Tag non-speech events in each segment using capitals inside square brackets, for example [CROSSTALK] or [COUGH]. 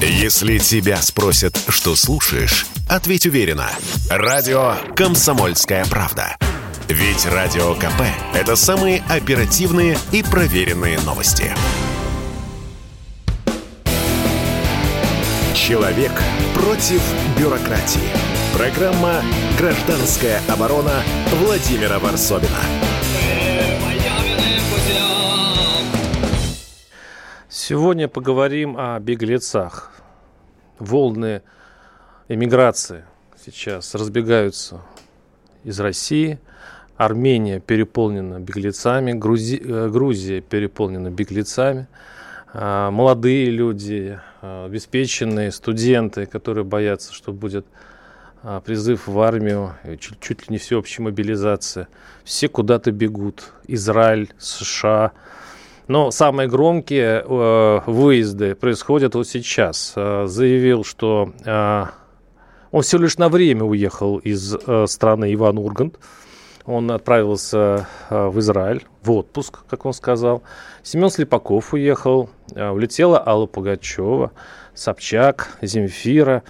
Если тебя спросят, что слушаешь, ответь уверенно. Радио «Комсомольская правда». Ведь Радио КП – это самые оперативные и проверенные новости. Человек против бюрократии. Программа «Гражданская оборона» Владимира Варсовина. Сегодня поговорим о беглецах. Волны эмиграции сейчас разбегаются из России. Армения переполнена беглецами, Грузи... Э, Грузия переполнена беглецами. А, молодые люди, а, обеспеченные студенты, которые боятся, что будет а, призыв в армию, чуть, чуть ли не всеобщая мобилизация. Все куда-то бегут. Израиль, США, но самые громкие э, выезды происходят вот сейчас. Э, заявил, что э, он всего лишь на время уехал из э, страны Иван Ургант. Он отправился э, в Израиль в отпуск, как он сказал. Семен Слепаков уехал. Э, улетела Алла Пугачева, Собчак, Земфира.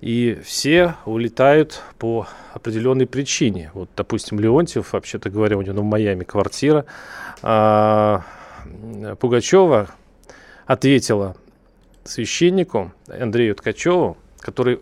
И все улетают по определенной причине. Вот, допустим, Леонтьев, вообще-то говоря, у него в Майами квартира. А, Пугачева ответила священнику Андрею Ткачеву, который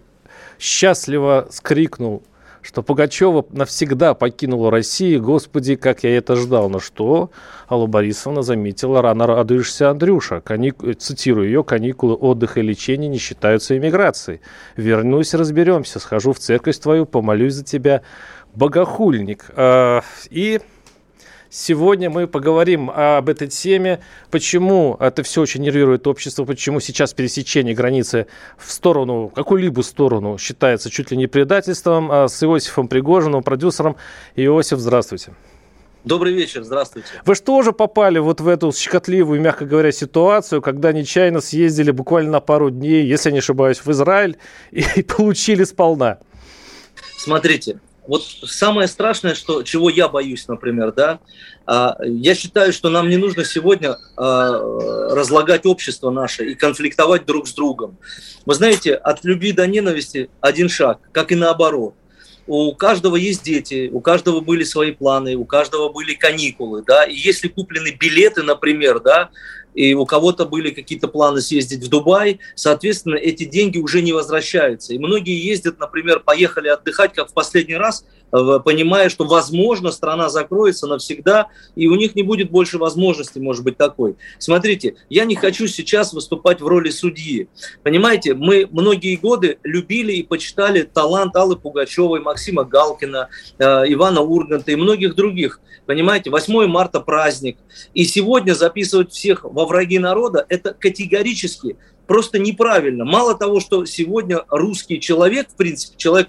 счастливо скрикнул, что Пугачева навсегда покинула Россию. Господи, как я это ждал. Но что? Алла Борисовна заметила, рано радуешься, Андрюша. Каник... Цитирую ее, каникулы отдыха и лечения не считаются иммиграцией. Вернусь, разберемся, схожу в церковь твою, помолюсь за тебя, богохульник. А, и Сегодня мы поговорим об этой теме, почему это все очень нервирует общество, почему сейчас пересечение границы в сторону, какую-либо сторону считается чуть ли не предательством, а с Иосифом Пригожиным, продюсером. Иосиф, здравствуйте. Добрый вечер, здравствуйте. Вы что тоже попали вот в эту щекотливую, мягко говоря, ситуацию, когда нечаянно съездили буквально на пару дней, если не ошибаюсь, в Израиль и [LAUGHS] получили сполна? Смотрите, вот самое страшное, что, чего я боюсь, например, да, а, я считаю, что нам не нужно сегодня а, разлагать общество наше и конфликтовать друг с другом. Вы знаете, от любви до ненависти один шаг, как и наоборот. У каждого есть дети, у каждого были свои планы, у каждого были каникулы, да, и если куплены билеты, например, да, и у кого-то были какие-то планы съездить в Дубай, соответственно, эти деньги уже не возвращаются. И многие ездят, например, поехали отдыхать, как в последний раз, понимая, что, возможно, страна закроется навсегда, и у них не будет больше возможности, может быть, такой. Смотрите, я не хочу сейчас выступать в роли судьи. Понимаете, мы многие годы любили и почитали талант Аллы Пугачевой, Максима Галкина, э, Ивана Урганта и многих других. Понимаете, 8 марта праздник. И сегодня записывать всех во враги народа, это категорически просто неправильно. Мало того, что сегодня русский человек, в принципе, человек,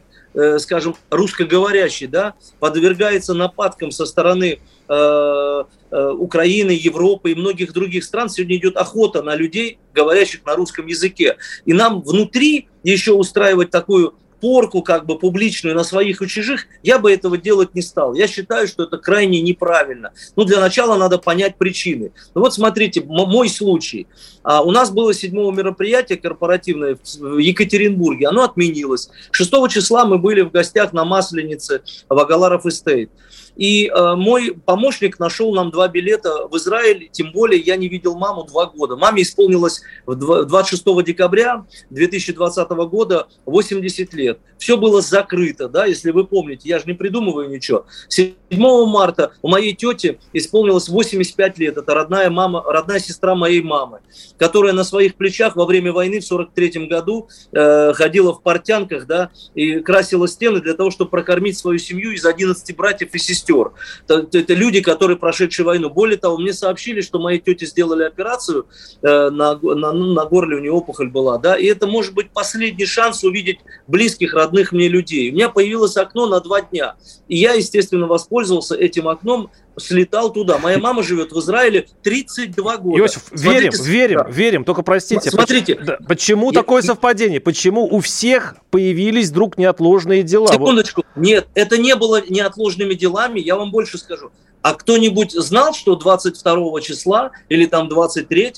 скажем, русскоговорящий, да, подвергается нападкам со стороны э, э, Украины, Европы и многих других стран. Сегодня идет охота на людей, говорящих на русском языке. И нам внутри еще устраивать такую порку как бы публичную на своих и чужих, я бы этого делать не стал. Я считаю, что это крайне неправильно. Ну, для начала надо понять причины. Ну вот смотрите, мой случай. А, у нас было седьмого мероприятие корпоративное в Екатеринбурге, оно отменилось. 6 числа мы были в гостях на Масленице в Агаларов Эстейт. И э, мой помощник нашел нам два билета в Израиль, тем более я не видел маму два года. Маме исполнилось 26 декабря 2020 года 80 лет. Все было закрыто, да, если вы помните, я же не придумываю ничего. 7 марта у моей тети исполнилось 85 лет. Это родная мама, родная сестра моей мамы, которая на своих плечах во время войны в 43 году э, ходила в портянках, да, и красила стены для того, чтобы прокормить свою семью из 11 братьев и сестер сестер. Это, это люди, которые прошедшие войну. Более того, мне сообщили, что моей тете сделали операцию, э, на, на, ну, на горле у нее опухоль была, да, и это может быть последний шанс увидеть близких, родных мне людей. У меня появилось окно на два дня, и я, естественно, воспользовался этим окном, слетал туда. Моя мама живет в Израиле 32 года. Иосиф, Смотрите, верим, верим, да. верим. Только простите. Смотрите. Почему, да, почему я, такое совпадение? Почему у всех появились вдруг неотложные дела? Секундочку. Вот. Нет, это не было неотложными делами. Я вам больше скажу. А кто-нибудь знал, что 22 числа или там 23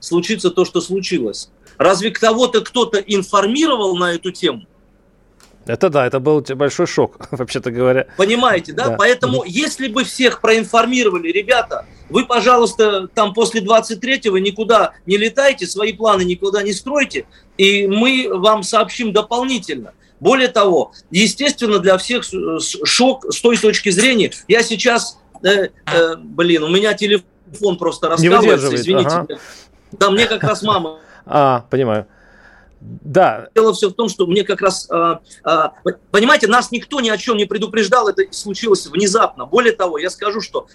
случится то, что случилось? Разве кого-то кто-то информировал на эту тему? Это да, это был большой шок, [LAUGHS] вообще-то говоря. Понимаете, да? да? Поэтому, если бы всех проинформировали, ребята, вы, пожалуйста, там после 23-го никуда не летайте, свои планы никуда не стройте, и мы вам сообщим дополнительно. Более того, естественно, для всех шок с той точки зрения. Я сейчас, э, э, блин, у меня телефон просто раскалывается, извините. Ага. Да, мне как раз мама. [LAUGHS] А, понимаю. Да. Дело все в том, что мне как раз, э, э, понимаете, нас никто ни о чем не предупреждал, это случилось внезапно. Более того, я скажу, что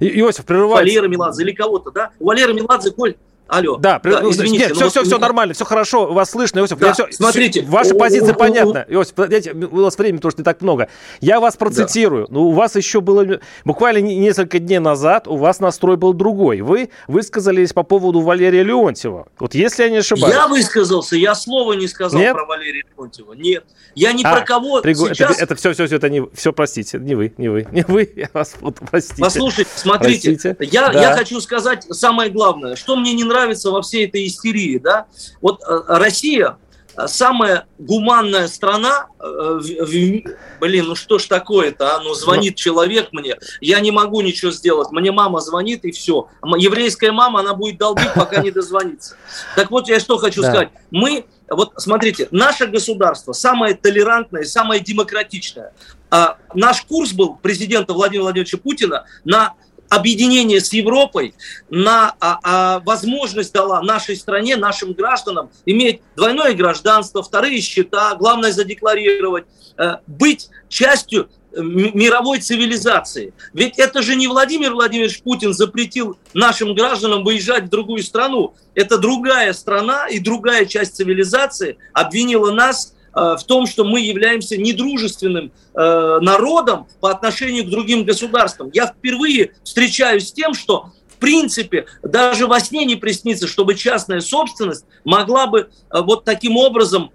Иосиф прерывается. Валера Меладзе или кого-то, да? У Валеры Меладзе, Коль, Алло. Да, да извините. Нет, все, все, все нормально, все хорошо, вас слышно, Иосиф. Да, все, смотрите. Все, ваша позиция понятна. Иосиф, подождите, у вас времени тоже не так много. Я вас процитирую. Да. Ну, у вас еще было, буквально несколько дней назад, у вас настрой был другой. Вы высказались по поводу Валерия Леонтьева. Вот если я не ошибаюсь. Я высказался, я слова не сказал Нет? про Валерия Леонтьева. Нет. Я не а, про кого пригу... сейчас... Это, это все, все, все, это не... Все, простите, не вы, не вы, не вы, [LAUGHS] я вас вот, простите. Послушайте, смотрите, простите. Я, да. я хочу сказать самое главное, что мне не нравится во всей этой истерии, да, вот э, Россия э, самая гуманная страна, э, в, в, блин, ну что ж такое-то, а? ну звонит человек мне, я не могу ничего сделать, мне мама звонит и все. Еврейская мама, она будет долбить, пока не дозвонится. Так вот, я что хочу да. сказать, мы вот смотрите, наше государство самое толерантное, самое демократичное. А наш курс был президента Владимира Владимировича Путина на объединение с Европой, на а, а, возможность дала нашей стране, нашим гражданам иметь двойное гражданство, вторые счета, главное задекларировать, э, быть частью мировой цивилизации. Ведь это же не Владимир Владимирович Путин запретил нашим гражданам выезжать в другую страну. Это другая страна и другая часть цивилизации обвинила нас э, в том, что мы являемся недружественным э, народом по отношению к другим государствам. Я впервые встречаюсь с тем, что принципе даже во сне не приснится, чтобы частная собственность могла бы э, вот таким образом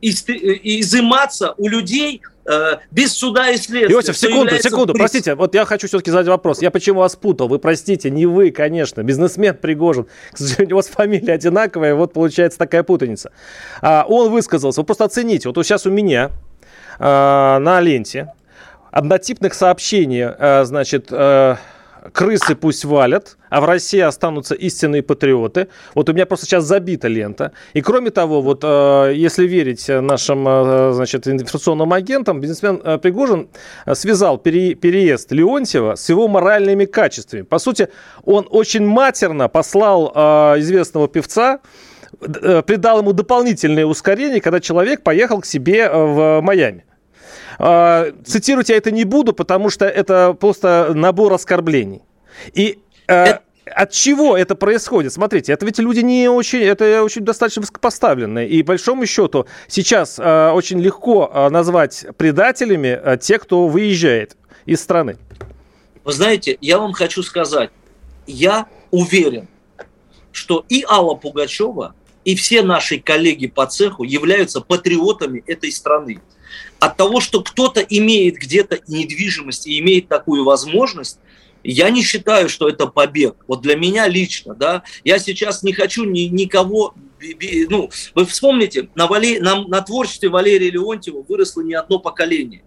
изыматься у людей Э, без суда и следствия. Иосиф, секунду, секунду, простите, вот я хочу все-таки задать вопрос. Я почему вас путал? Вы простите, не вы, конечно, бизнесмен Пригожин. К сожалению, у вас фамилия одинаковая, вот получается такая путаница. А, он высказался, вы просто оцените, вот сейчас у меня а, на ленте однотипных сообщений, а, значит, а, крысы пусть валят, а в России останутся истинные патриоты. Вот у меня просто сейчас забита лента. И кроме того, вот э, если верить нашим э, значит, информационным агентам, бизнесмен э, Пригожин связал пере, переезд Леонтьева с его моральными качествами. По сути, он очень матерно послал известного певца придал ему дополнительное ускорение, когда человек поехал к себе в Майами. А, цитировать я это не буду, потому что это просто набор оскорблений. И э, от чего это происходит? Смотрите, это ведь люди не очень, это очень достаточно высокопоставленные. И большому счету сейчас э, очень легко э, назвать предателями э, тех, кто выезжает из страны. Вы знаете, я вам хочу сказать, я уверен, что и Алла Пугачева, и все наши коллеги по цеху являются патриотами этой страны от того, что кто-то имеет где-то недвижимость и имеет такую возможность, я не считаю, что это побег. Вот для меня лично, да, я сейчас не хочу ни, никого, ну, вы вспомните, на, Вале, на, на творчестве Валерия Леонтьева выросло не одно поколение.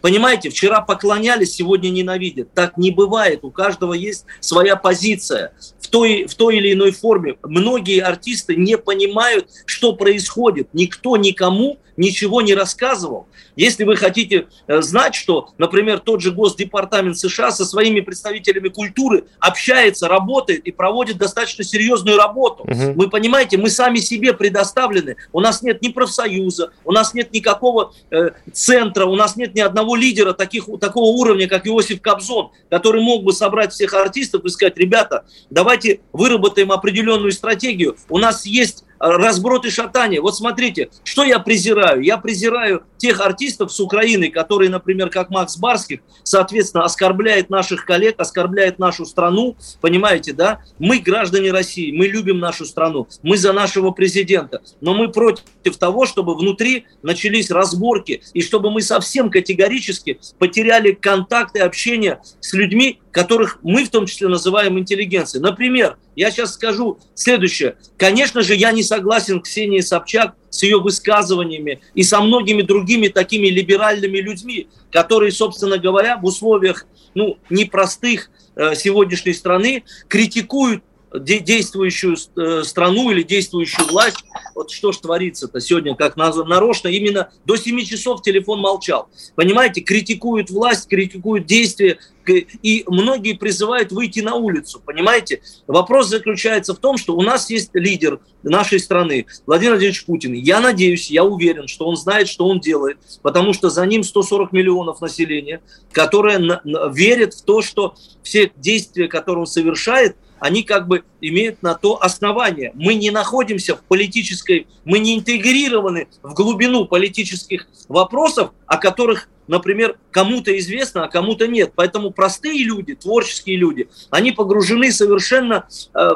Понимаете, вчера поклонялись, сегодня ненавидят. Так не бывает. У каждого есть своя позиция в той, в той или иной форме. Многие артисты не понимают, что происходит. Никто никому ничего не рассказывал. Если вы хотите э, знать, что, например, тот же Госдепартамент США со своими представителями культуры общается, работает и проводит достаточно серьезную работу. Угу. Вы понимаете, мы сами себе предоставлены. У нас нет ни профсоюза, у нас нет никакого э, центра, у нас нет ни одного лидера таких, такого уровня, как Иосиф Кобзон, который мог бы собрать всех артистов и сказать, ребята, давайте выработаем определенную стратегию. У нас есть разброд и шатание. Вот смотрите, что я презираю? Я презираю тех артистов с Украины, которые, например, как Макс Барских, соответственно, оскорбляет наших коллег, оскорбляет нашу страну, понимаете, да? Мы граждане России, мы любим нашу страну, мы за нашего президента, но мы против того, чтобы внутри начались разборки, и чтобы мы совсем категорически потеряли контакты, общение с людьми, которых мы в том числе называем интеллигенцией. Например, я сейчас скажу следующее. Конечно же, я не согласен Ксении Собчак с ее высказываниями и со многими другими такими либеральными людьми, которые, собственно говоря, в условиях ну, непростых э, сегодняшней страны критикуют действующую э, страну или действующую власть, вот что ж творится-то сегодня, как нарочно, именно до 7 часов телефон молчал. Понимаете, критикуют власть, критикуют действия, и многие призывают выйти на улицу, понимаете? Вопрос заключается в том, что у нас есть лидер нашей страны, Владимир Владимирович Путин. Я надеюсь, я уверен, что он знает, что он делает, потому что за ним 140 миллионов населения, которое верит в то, что все действия, которые он совершает – они как бы имеют на то основание. Мы не находимся в политической, мы не интегрированы в глубину политических вопросов, о которых, например, кому-то известно, а кому-то нет. Поэтому простые люди, творческие люди, они погружены совершенно э,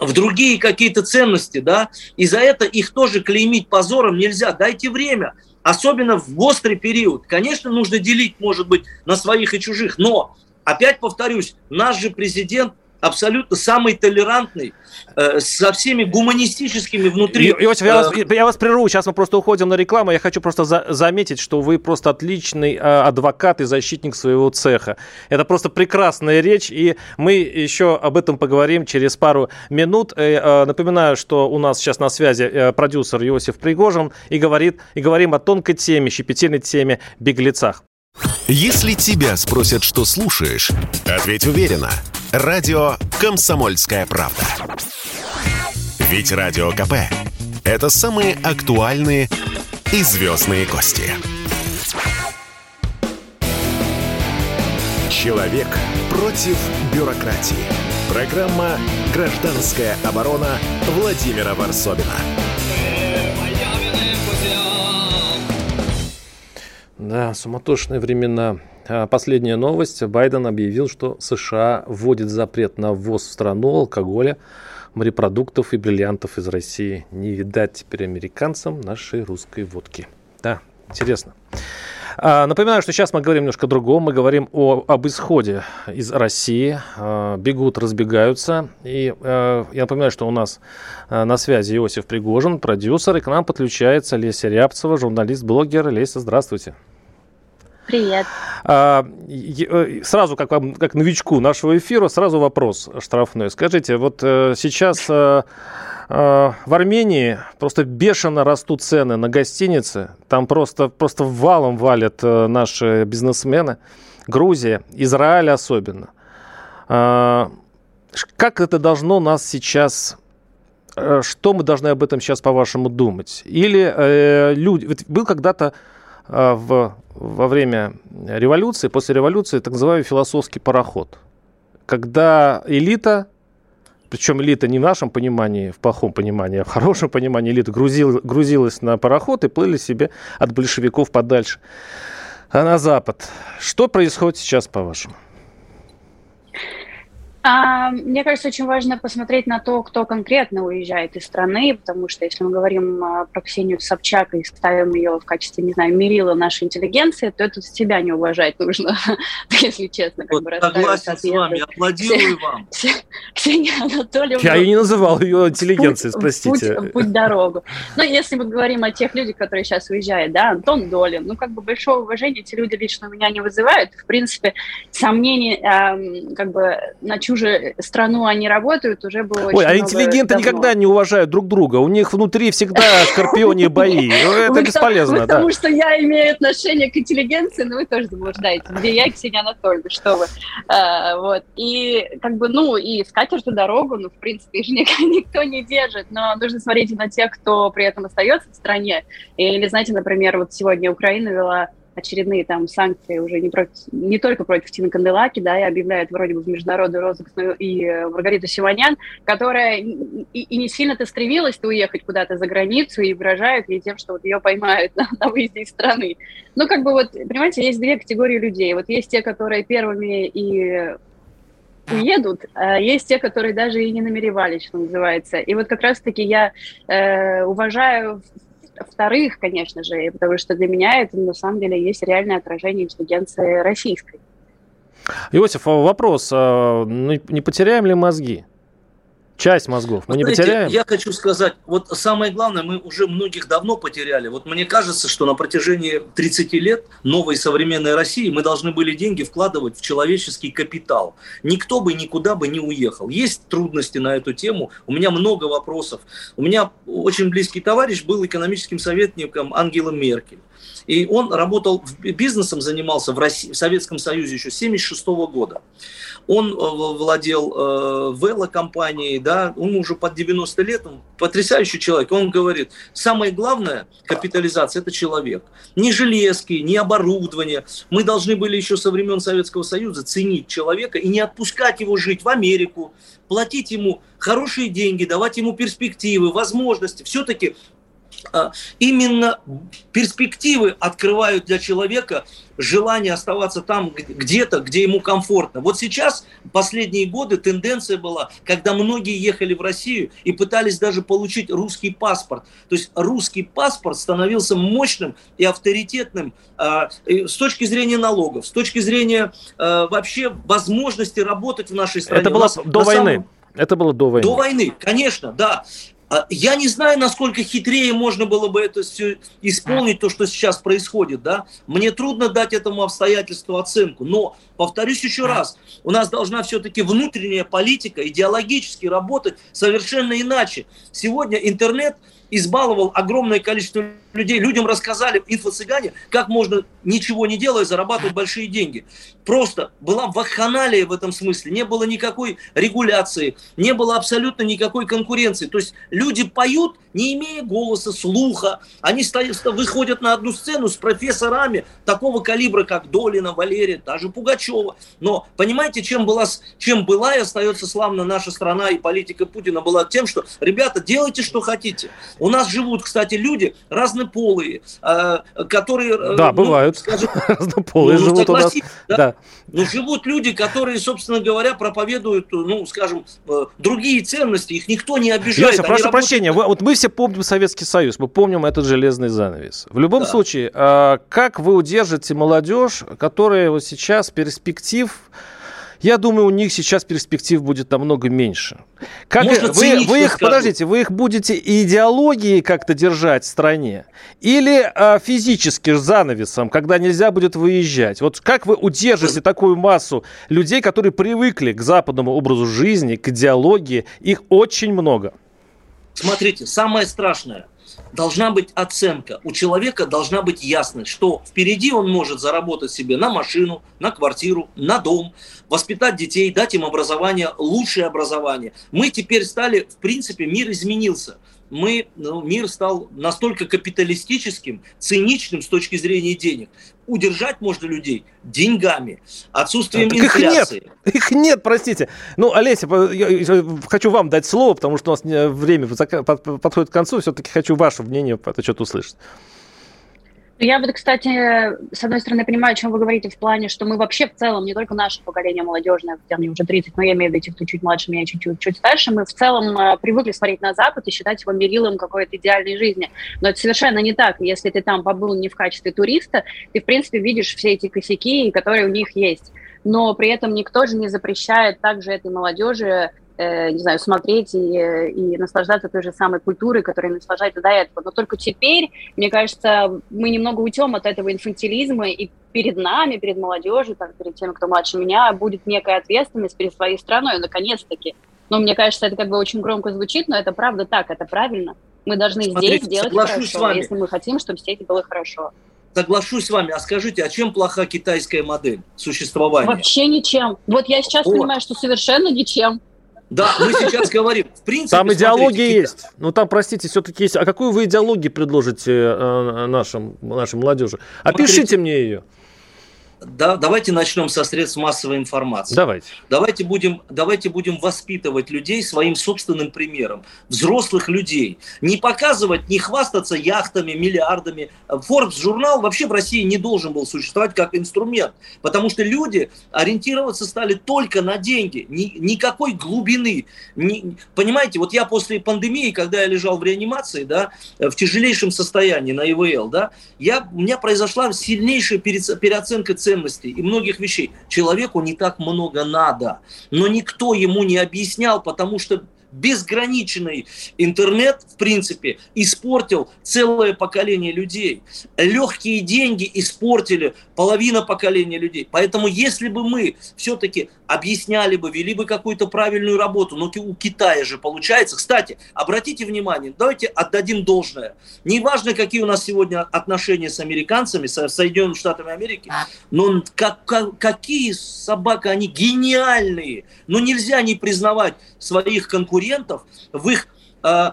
в другие какие-то ценности, да, и за это их тоже клеймить позором нельзя. Дайте время, особенно в острый период. Конечно, нужно делить, может быть, на своих и чужих, но Опять повторюсь, наш же президент абсолютно самый толерантный, э, со всеми гуманистическими внутри. Иосиф, я, вас, э, я вас прерву, сейчас мы просто уходим на рекламу. Я хочу просто за, заметить, что вы просто отличный э, адвокат и защитник своего цеха. Это просто прекрасная речь, и мы еще об этом поговорим через пару минут. Напоминаю, что у нас сейчас на связи продюсер Иосиф Пригожин и, говорит, и говорим о тонкой теме, щепетильной теме беглецах. Если тебя спросят, что слушаешь, ответь уверенно. Радио «Комсомольская правда». Ведь Радио КП – это самые актуальные и звездные гости. Человек против бюрократии. Программа «Гражданская оборона» Владимира Варсобина. Да, суматошные времена. А, последняя новость. Байден объявил, что США вводит запрет на ввоз в страну алкоголя, морепродуктов и бриллиантов из России. Не видать теперь американцам нашей русской водки. Да, интересно. А, напоминаю, что сейчас мы говорим немножко о другом. Мы говорим о, об исходе из России. А, бегут, разбегаются. И я напоминаю, что у нас на связи Иосиф Пригожин, продюсер, и к нам подключается Леся Рябцева, журналист-блогер. Леся, здравствуйте. Привет. А, э, сразу, как, вам, как новичку нашего эфира, сразу вопрос штрафной. Скажите, вот э, сейчас э, в Армении просто бешено растут цены на гостиницы. Там просто, просто валом валят наши бизнесмены. Грузия, Израиль особенно. А, как это должно нас сейчас что мы должны об этом сейчас, по-вашему, думать? Или э, люди... Вот был когда-то в во время революции, после революции, так называемый философский пароход. Когда элита, причем элита не в нашем понимании, в плохом понимании, а в хорошем понимании элита грузил, грузилась на пароход и плыли себе от большевиков подальше, а на запад. Что происходит сейчас, по-вашему? А, мне кажется, очень важно посмотреть на то, кто конкретно уезжает из страны, потому что если мы говорим а, про Ксению Собчак и ставим ее в качестве, не знаю, мерила нашей интеллигенции, то это себя не уважать нужно, [LAUGHS] если честно. Как вот, бы согласен с вами, аплодирую вам. [LAUGHS] Ксения Анатольевна... Я и не называл ее интеллигенцией, простите. Путь, путь дорогу. Но если мы говорим о тех людях, которые сейчас уезжают, да, Антон Долин, ну, как бы большого уважения эти люди лично у меня не вызывают. В принципе, сомнений, как бы, на чужую страну они работают, уже было Ой, а интеллигенты давно. никогда не уважают друг друга. У них внутри всегда скорпионе бои. [LAUGHS] Это бесполезно. Потому что я имею отношение к интеллигенции, но вы тоже заблуждаете. Где я, Ксения Анатольевна, что вы. А, вот. И как бы, ну, и скатерть дорогу, ну, в принципе, их [LAUGHS] никто не держит. Но нужно смотреть на тех, кто при этом остается в стране. Или, знаете, например, вот сегодня Украина вела очередные там санкции уже не, против, не только против Тины Канделаки, да, и объявляет вроде бы в международный розыск и э, Маргариту Симонян, которая и, и не сильно-то стремилась уехать куда-то за границу и угрожает ей тем, что вот ее поймают [LAUGHS] на, на выезде из страны. Ну, как бы вот, понимаете, есть две категории людей. Вот есть те, которые первыми и уедут, а есть те, которые даже и не намеревались, что называется. И вот как раз-таки я э, уважаю вторых, конечно же, потому что для меня это на самом деле есть реальное отражение интеллигенции российской. Иосиф, а вопрос, а, ну, не потеряем ли мозги? Часть мозгов. Мы Знаете, не потеряем? Я хочу сказать, вот самое главное, мы уже многих давно потеряли. Вот мне кажется, что на протяжении 30 лет новой современной России мы должны были деньги вкладывать в человеческий капитал. Никто бы никуда бы не уехал. Есть трудности на эту тему. У меня много вопросов. У меня очень близкий товарищ был экономическим советником Ангелы Меркель. И он работал, бизнесом занимался в, России, в Советском Союзе еще с 1976 года. Он э, владел э, велокомпанией, да, он уже под 90 лет, он потрясающий человек. Он говорит, самое главное капитализация – это человек. Не железки, не оборудование. Мы должны были еще со времен Советского Союза ценить человека и не отпускать его жить в Америку, платить ему хорошие деньги, давать ему перспективы, возможности. Все-таки именно перспективы открывают для человека желание оставаться там где-то, где ему комфортно. Вот сейчас, последние годы, тенденция была, когда многие ехали в Россию и пытались даже получить русский паспорт. То есть русский паспорт становился мощным и авторитетным э, с точки зрения налогов, с точки зрения э, вообще возможности работать в нашей стране. Это было до войны. Самом... Это было до войны. До войны, конечно, да. А, я не знаю, насколько хитрее можно было бы это все исполнить, то, что сейчас происходит, да. Мне трудно дать этому обстоятельству оценку, но, повторюсь еще раз, у нас должна все-таки внутренняя политика идеологически работать совершенно иначе. Сегодня интернет избаловал огромное количество людей. Людям рассказали, инфо-цыгане, как можно, ничего не делая, зарабатывать большие деньги. Просто была вакханалия в этом смысле. Не было никакой регуляции, не было абсолютно никакой конкуренции. То есть люди поют, не имея голоса, слуха. Они стоят, выходят на одну сцену с профессорами такого калибра, как Долина, Валерия, даже Пугачева. Но понимаете, чем была, чем была и остается славна наша страна и политика Путина была тем, что, ребята, делайте, что хотите. У нас живут, кстати, люди разнополые, а, которые... Э, да, ну, бывают. Скажем, [LAUGHS] разнополые ну, живут у нас. Да? Да. Но живут люди, которые, собственно говоря, проповедуют, ну, скажем, э, другие ценности, их никто не обижает. Леся, прошу работают... прощения, вот мы все помним Советский Союз, мы помним этот железный занавес. В любом да. случае, а, как вы удержите молодежь, которая вот сейчас перспектив я думаю, у них сейчас перспектив будет намного меньше. Как Можно вы, вы их, скажу. подождите, вы их будете идеологией как-то держать в стране или а, физически занавесом, когда нельзя будет выезжать? Вот как вы удержите такую массу людей, которые привыкли к западному образу жизни, к идеологии? Их очень много. Смотрите, самое страшное, должна быть оценка. У человека должна быть ясность, что впереди он может заработать себе на машину, на квартиру, на дом, воспитать детей, дать им образование, лучшее образование. Мы теперь стали, в принципе, мир изменился мы, ну, мир стал настолько капиталистическим, циничным с точки зрения денег. Удержать можно людей деньгами, отсутствием так инфляции. Их нет, их нет, простите. Ну, Олеся, я хочу вам дать слово, потому что у нас время подходит к концу. Все-таки хочу ваше мнение по этому счету услышать. Я вот, кстати, с одной стороны, понимаю, о чем вы говорите в плане, что мы вообще в целом, не только наше поколение молодежное, хотя мне уже 30, но я имею в виду тех, кто чуть младше меня, чуть-чуть чуть старше, мы в целом э, привыкли смотреть на Запад и считать его мерилом какой-то идеальной жизни. Но это совершенно не так. Если ты там побыл не в качестве туриста, ты, в принципе, видишь все эти косяки, которые у них есть но при этом никто же не запрещает также этой молодежи не знаю, смотреть и, и наслаждаться той же самой культурой, которая наслаждается до этого. Но только теперь, мне кажется, мы немного уйдем от этого инфантилизма, и перед нами, перед молодежью, там, перед теми, кто младше меня, будет некая ответственность перед своей страной, наконец-таки. Но мне кажется, это как бы очень громко звучит, но это правда так, это правильно. Мы должны Смотрите, здесь сделать хорошо, если мы хотим, чтобы здесь было хорошо соглашусь с вами. А скажите, а чем плоха китайская модель существования? Вообще ничем. Вот я сейчас вот. понимаю, что совершенно ничем. Да, мы сейчас говорим, в принципе... Там идеология смотрите, есть. Ну там, простите, все-таки есть. А какую вы идеологию предложите э, нашим, нашей молодежи? Опишите смотрите, мне ее да, давайте начнем со средств массовой информации. Давайте. Давайте будем, давайте будем воспитывать людей своим собственным примером. Взрослых людей. Не показывать, не хвастаться яхтами, миллиардами. Forbes журнал вообще в России не должен был существовать как инструмент. Потому что люди ориентироваться стали только на деньги. Ни, никакой глубины. Ни, понимаете, вот я после пандемии, когда я лежал в реанимации, да, в тяжелейшем состоянии на ИВЛ, да, я, у меня произошла сильнейшая переоценка цен ценностей и многих вещей. Человеку не так много надо, но никто ему не объяснял, потому что безграничный интернет, в принципе, испортил целое поколение людей. Легкие деньги испортили половина поколения людей. Поэтому если бы мы все-таки объясняли бы, вели бы какую-то правильную работу, но у Китая же получается. Кстати, обратите внимание, давайте отдадим должное. Неважно, какие у нас сегодня отношения с американцами, с Соединенными Штатами Америки, но как, как, какие собака, они гениальные. Но нельзя не признавать своих конкурентов в их э,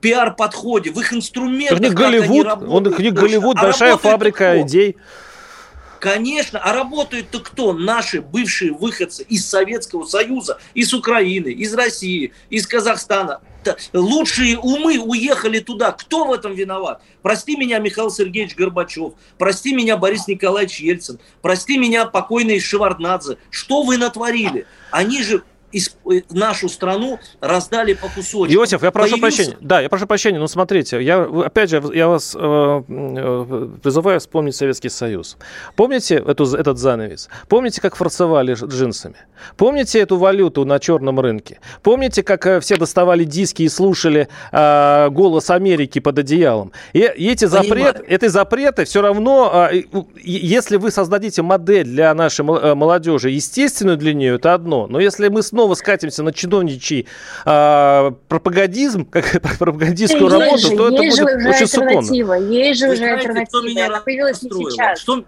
пиар-подходе, в их инструментах. У них Голливуд, он, у них Голливуд, а большая фабрика кто? идей. Конечно, а работают-то кто? Наши бывшие выходцы из Советского Союза, из Украины, из России, из Казахстана. Лучшие умы уехали туда. Кто в этом виноват? Прости меня, Михаил Сергеевич Горбачев. Прости меня, Борис Николаевич Ельцин. Прости меня, покойный Шеварднадзе. Что вы натворили? Они же нашу страну раздали по кусочкам. Иосиф, я прошу Появился... прощения. Да, я прошу прощения, но смотрите, я, опять же, я вас э, э, призываю вспомнить Советский Союз. Помните эту, этот занавес? Помните, как форцевали джинсами? Помните эту валюту на черном рынке? Помните, как э, все доставали диски и слушали э, голос Америки под одеялом? И, и эти, запрет, эти запреты все равно, э, если вы создадите модель для нашей молодежи, естественную для нее, это одно. Но если мы снова снова скатимся на чиновничий а, пропагандизм, как [LAUGHS] пропагандистскую да работу, же, то это будет очень суконно. Есть же уже альтернатива. Это появилось не сейчас. Что,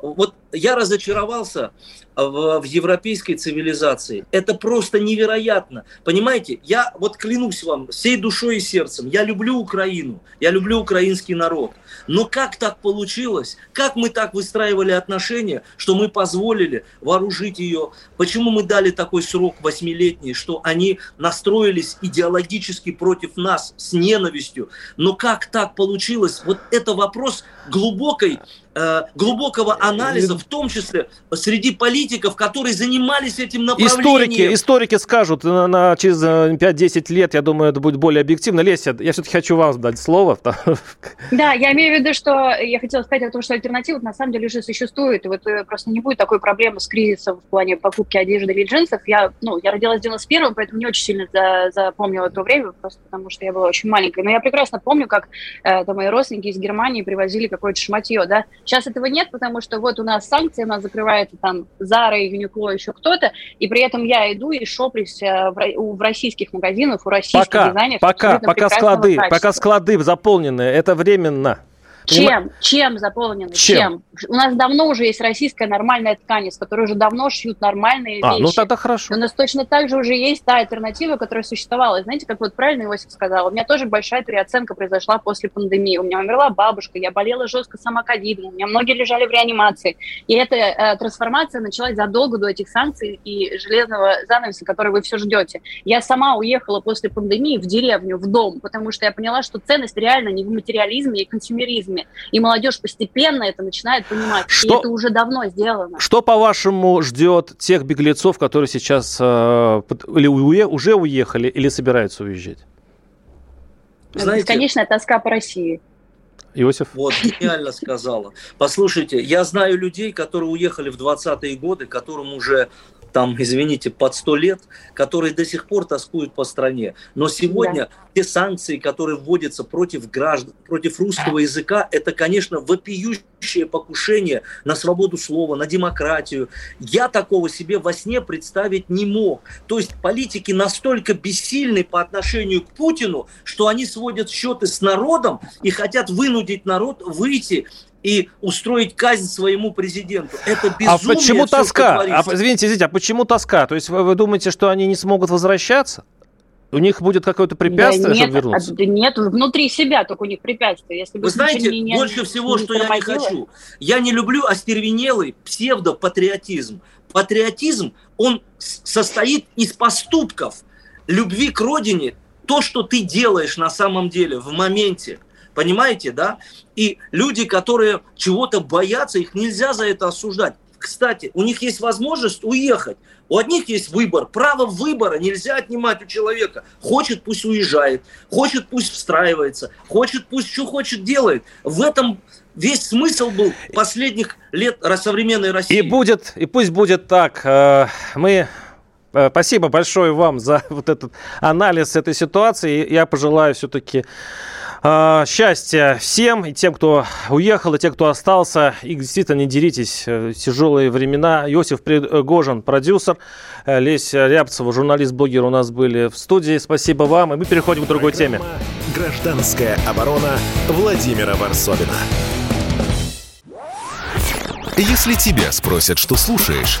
вот я разочаровался в, в европейской цивилизации. Это просто невероятно. Понимаете, я вот клянусь вам всей душой и сердцем, я люблю Украину, я люблю украинский народ. Но как так получилось? Как мы так выстраивали отношения, что мы позволили вооружить ее? Почему мы дали такой срок восьмилетний, что они настроились идеологически против нас с ненавистью? Но как так получилось? Вот это вопрос глубокой Э, глубокого анализа, в том числе среди политиков, которые занимались этим направлением. Историки, историки скажут на, на, через 5-10 э, лет, я думаю, это будет более объективно. Леся, я все-таки хочу вам дать слово. [LAUGHS] Да, я имею в виду, что я хотела сказать о том, что альтернатива на самом деле уже существует. И вот э, просто не будет такой проблемы с кризисом в плане покупки одежды или джинсов. Я, ну, я родилась в 91-м, поэтому не очень сильно за, запомнила то время, просто потому что я была очень маленькой. Но я прекрасно помню, как э, мои родственники из Германии привозили какое-то шматье, да, Сейчас этого нет, потому что вот у нас санкции, у нас закрывается там Зара, Юникло, еще кто-то, и при этом я иду и шоплюсь э, в российских магазинах, у российских пока, дизайнеров. Пока, пока склады, качества. пока склады заполнены, это временно. Чем? Чем заполнены? Чем? Чем? У нас давно уже есть российская нормальная ткань, из которой уже давно шьют нормальные а, вещи. ну тогда хорошо. У нас точно так же уже есть та альтернатива, которая существовала. И знаете, как вот правильно Иосиф сказал, у меня тоже большая переоценка произошла после пандемии. У меня умерла бабушка, я болела жестко сама ковидом, у меня многие лежали в реанимации. И эта э, трансформация началась задолго до этих санкций и железного занавеса, который вы все ждете. Я сама уехала после пандемии в деревню, в дом, потому что я поняла, что ценность реально не в материализме и консюмеризме, организме. И молодежь постепенно это начинает понимать. Что, и это уже давно сделано. Что, по-вашему, ждет тех беглецов, которые сейчас э, или уже уехали, или собираются уезжать? Знаете, Бесконечная тоска по России. Иосиф? Вот, гениально сказала. Послушайте, я знаю людей, которые уехали в 20-е годы, которым уже там, извините, под сто лет, которые до сих пор тоскуют по стране. Но сегодня да. те санкции, которые вводятся против граждан, против русского языка, это, конечно, вопиющее покушение на свободу слова, на демократию. Я такого себе во сне представить не мог. То есть политики настолько бессильны по отношению к Путину, что они сводят счеты с народом и хотят вынудить народ выйти и устроить казнь своему президенту. Это а безумие. А почему тоска? А, извините, извините, а почему тоска? То есть вы, вы думаете, что они не смогут возвращаться? У них будет какое-то препятствие, да нет, чтобы вернуться? Да нет, внутри себя только у них препятствие. Если Вы знаете, не, больше всего, не что я не хочу, я не люблю остервенелый псевдопатриотизм. Патриотизм, он состоит из поступков, любви к родине, то, что ты делаешь на самом деле в моменте – Понимаете, да? И люди, которые чего-то боятся, их нельзя за это осуждать. Кстати, у них есть возможность уехать. У одних есть выбор. Право выбора нельзя отнимать у человека. Хочет, пусть уезжает. Хочет, пусть встраивается. Хочет, пусть что хочет делает. В этом весь смысл был последних лет современной России. И будет, и пусть будет так. Э, мы Э, спасибо большое вам за [LAUGHS] вот этот анализ этой ситуации. Я пожелаю все-таки э, счастья всем, и тем, кто уехал, и тем, кто остался. И действительно не деритесь. Э, тяжелые времена. Иосиф Пригожин, продюсер. Леся Рябцева, журналист-блогер у нас были в студии. Спасибо вам. И мы переходим к другой теме. Гражданская оборона Владимира Варсовина. Если тебя спросят, что слушаешь,